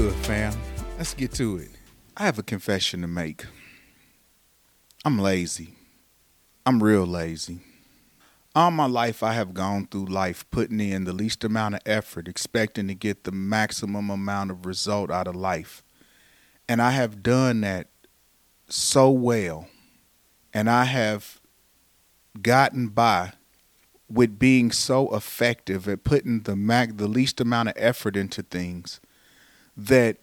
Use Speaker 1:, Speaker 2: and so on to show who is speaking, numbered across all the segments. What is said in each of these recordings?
Speaker 1: good, fam? Let's get to it. I have a confession to make. I'm lazy. I'm real lazy. All my life, I have gone through life putting in the least amount of effort, expecting to get the maximum amount of result out of life. And I have done that so well. And I have gotten by with being so effective at putting the mac the least amount of effort into things that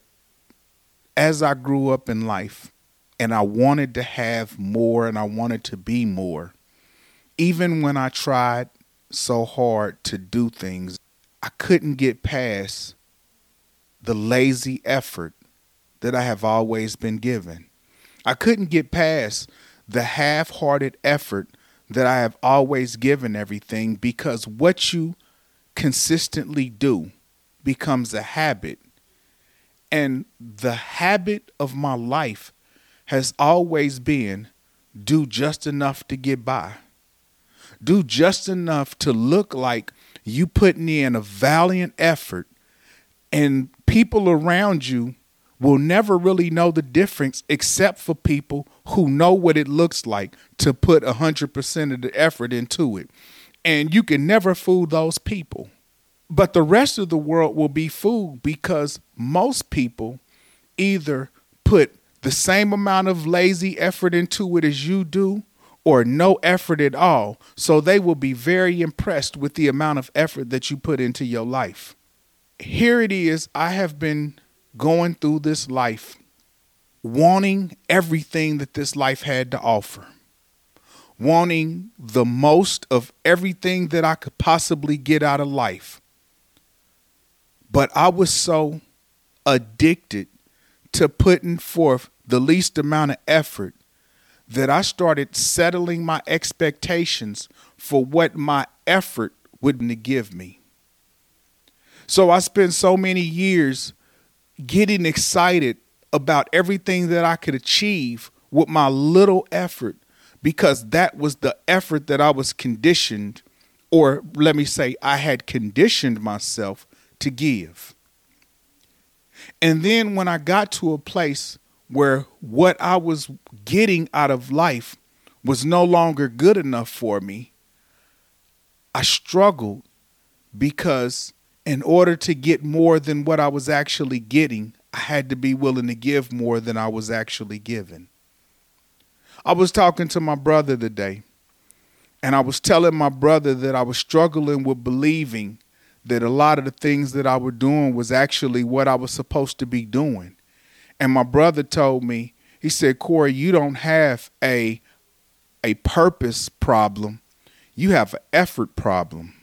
Speaker 1: as I grew up in life and I wanted to have more and I wanted to be more, even when I tried so hard to do things, I couldn't get past the lazy effort that I have always been given. I couldn't get past the half hearted effort that I have always given everything because what you consistently do becomes a habit. And the habit of my life has always been do just enough to get by. Do just enough to look like you putting in a valiant effort and people around you will never really know the difference except for people who know what it looks like to put 100% of the effort into it. And you can never fool those people. But the rest of the world will be fooled because most people either put the same amount of lazy effort into it as you do or no effort at all. So they will be very impressed with the amount of effort that you put into your life. Here it is. I have been going through this life wanting everything that this life had to offer, wanting the most of everything that I could possibly get out of life. But I was so addicted to putting forth the least amount of effort that I started settling my expectations for what my effort would give me. So I spent so many years getting excited about everything that I could achieve with my little effort because that was the effort that I was conditioned, or let me say, I had conditioned myself to give. And then when I got to a place where what I was getting out of life was no longer good enough for me, I struggled because in order to get more than what I was actually getting, I had to be willing to give more than I was actually given. I was talking to my brother today, and I was telling my brother that I was struggling with believing that a lot of the things that I was doing was actually what I was supposed to be doing. And my brother told me, he said, Corey, you don't have a a purpose problem. You have an effort problem.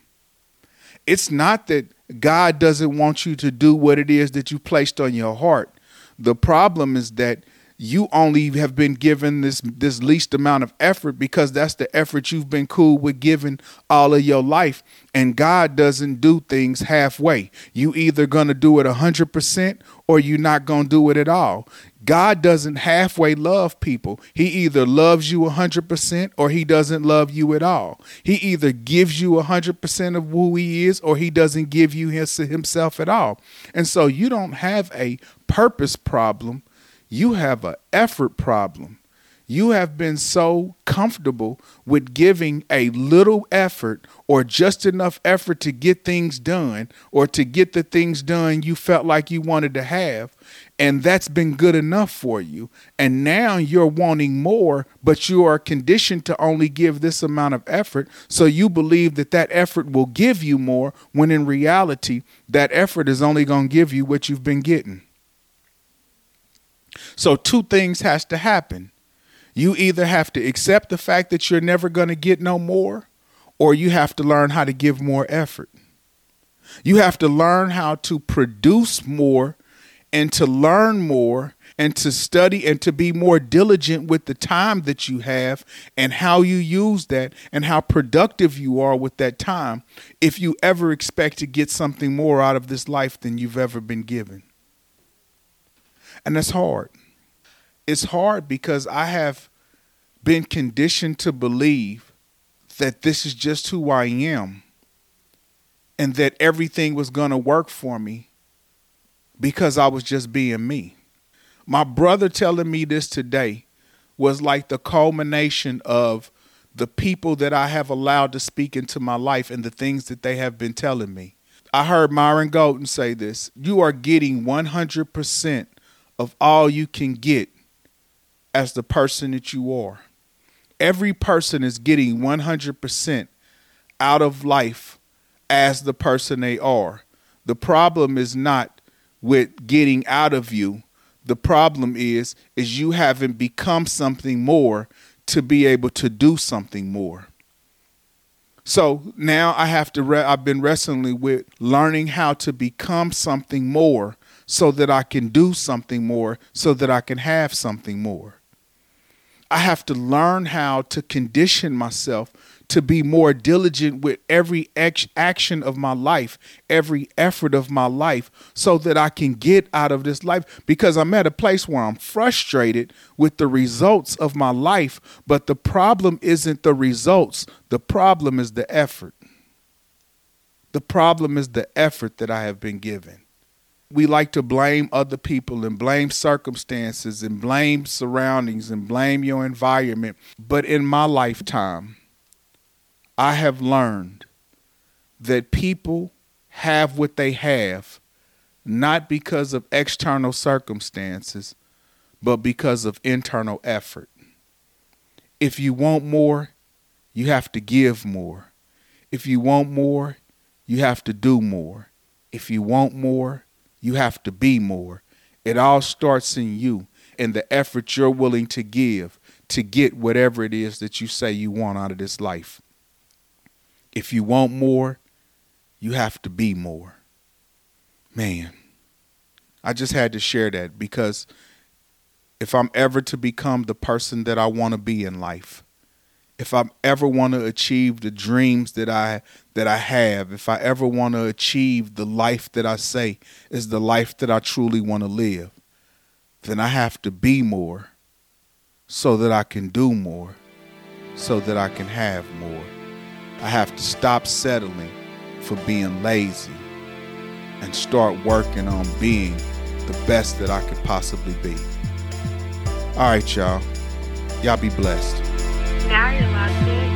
Speaker 1: It's not that God doesn't want you to do what it is that you placed on your heart. The problem is that you only have been given this this least amount of effort because that's the effort you've been cool with giving all of your life and God doesn't do things halfway. You either to do it 100% or you're not to do it at all. God doesn't halfway love people. He either loves you 100% or he doesn't love you at all. He either gives you 100% of who he is or he doesn't give you his, himself at all. And so you don't have a purpose problem, you have an effort problem. You have been so comfortable with giving a little effort or just enough effort to get things done or to get the things done you felt like you wanted to have and that's been good enough for you. And now you're wanting more, but you are conditioned to only give this amount of effort. So you believe that that effort will give you more, when in reality, that effort is only going to give you what you've been getting. So two things has to happen. You either have to accept the fact that you're never going to get no more, or you have to learn how to give more effort. You have to learn how to produce more and to learn more and to study and to be more diligent with the time that you have and how you use that and how productive you are with that time if you ever expect to get something more out of this life than you've ever been given. And that's hard. It's hard because I have been conditioned to believe that this is just who I am and that everything was going to work for me because I was just being me. My brother telling me this today was like the culmination of the people that I have allowed to speak into my life and the things that they have been telling me. I heard Myron Golden say this You are getting 100% of all you can get as the person that you are. Every person is getting 100% out of life as the person they are. The problem is not with getting out of you. The problem is is you haven't become something more to be able to do something more. So now I have to re- I've been wrestling with learning how to become something more so that I can do something more so that I can have something more. I have to learn how to condition myself to be more diligent with every action of my life, every effort of my life, so that I can get out of this life. Because I'm at a place where I'm frustrated with the results of my life, but the problem isn't the results, the problem is the effort. The problem is the effort that I have been given. We like to blame other people and blame circumstances and blame surroundings and blame your environment. But in my lifetime, I have learned that people have what they have not because of external circumstances, but because of internal effort. If you want more, you have to give more. If you want more, you have to do more. If you want more, you have to be more. It all starts in you and the effort you're willing to give to get whatever it is that you say you want out of this life. If you want more, you have to be more. Man, I just had to share that because if I'm ever to become the person that I want to be in life, if I ever want to achieve the dreams that I that I have, if I ever want to achieve the life that I say is the life that I truly want to live, then I have to be more so that I can do more, so that I can have more. I have to stop settling for being lazy and start working on being the best that I could possibly be. All right, y'all. Y'all be blessed.
Speaker 2: Now you're in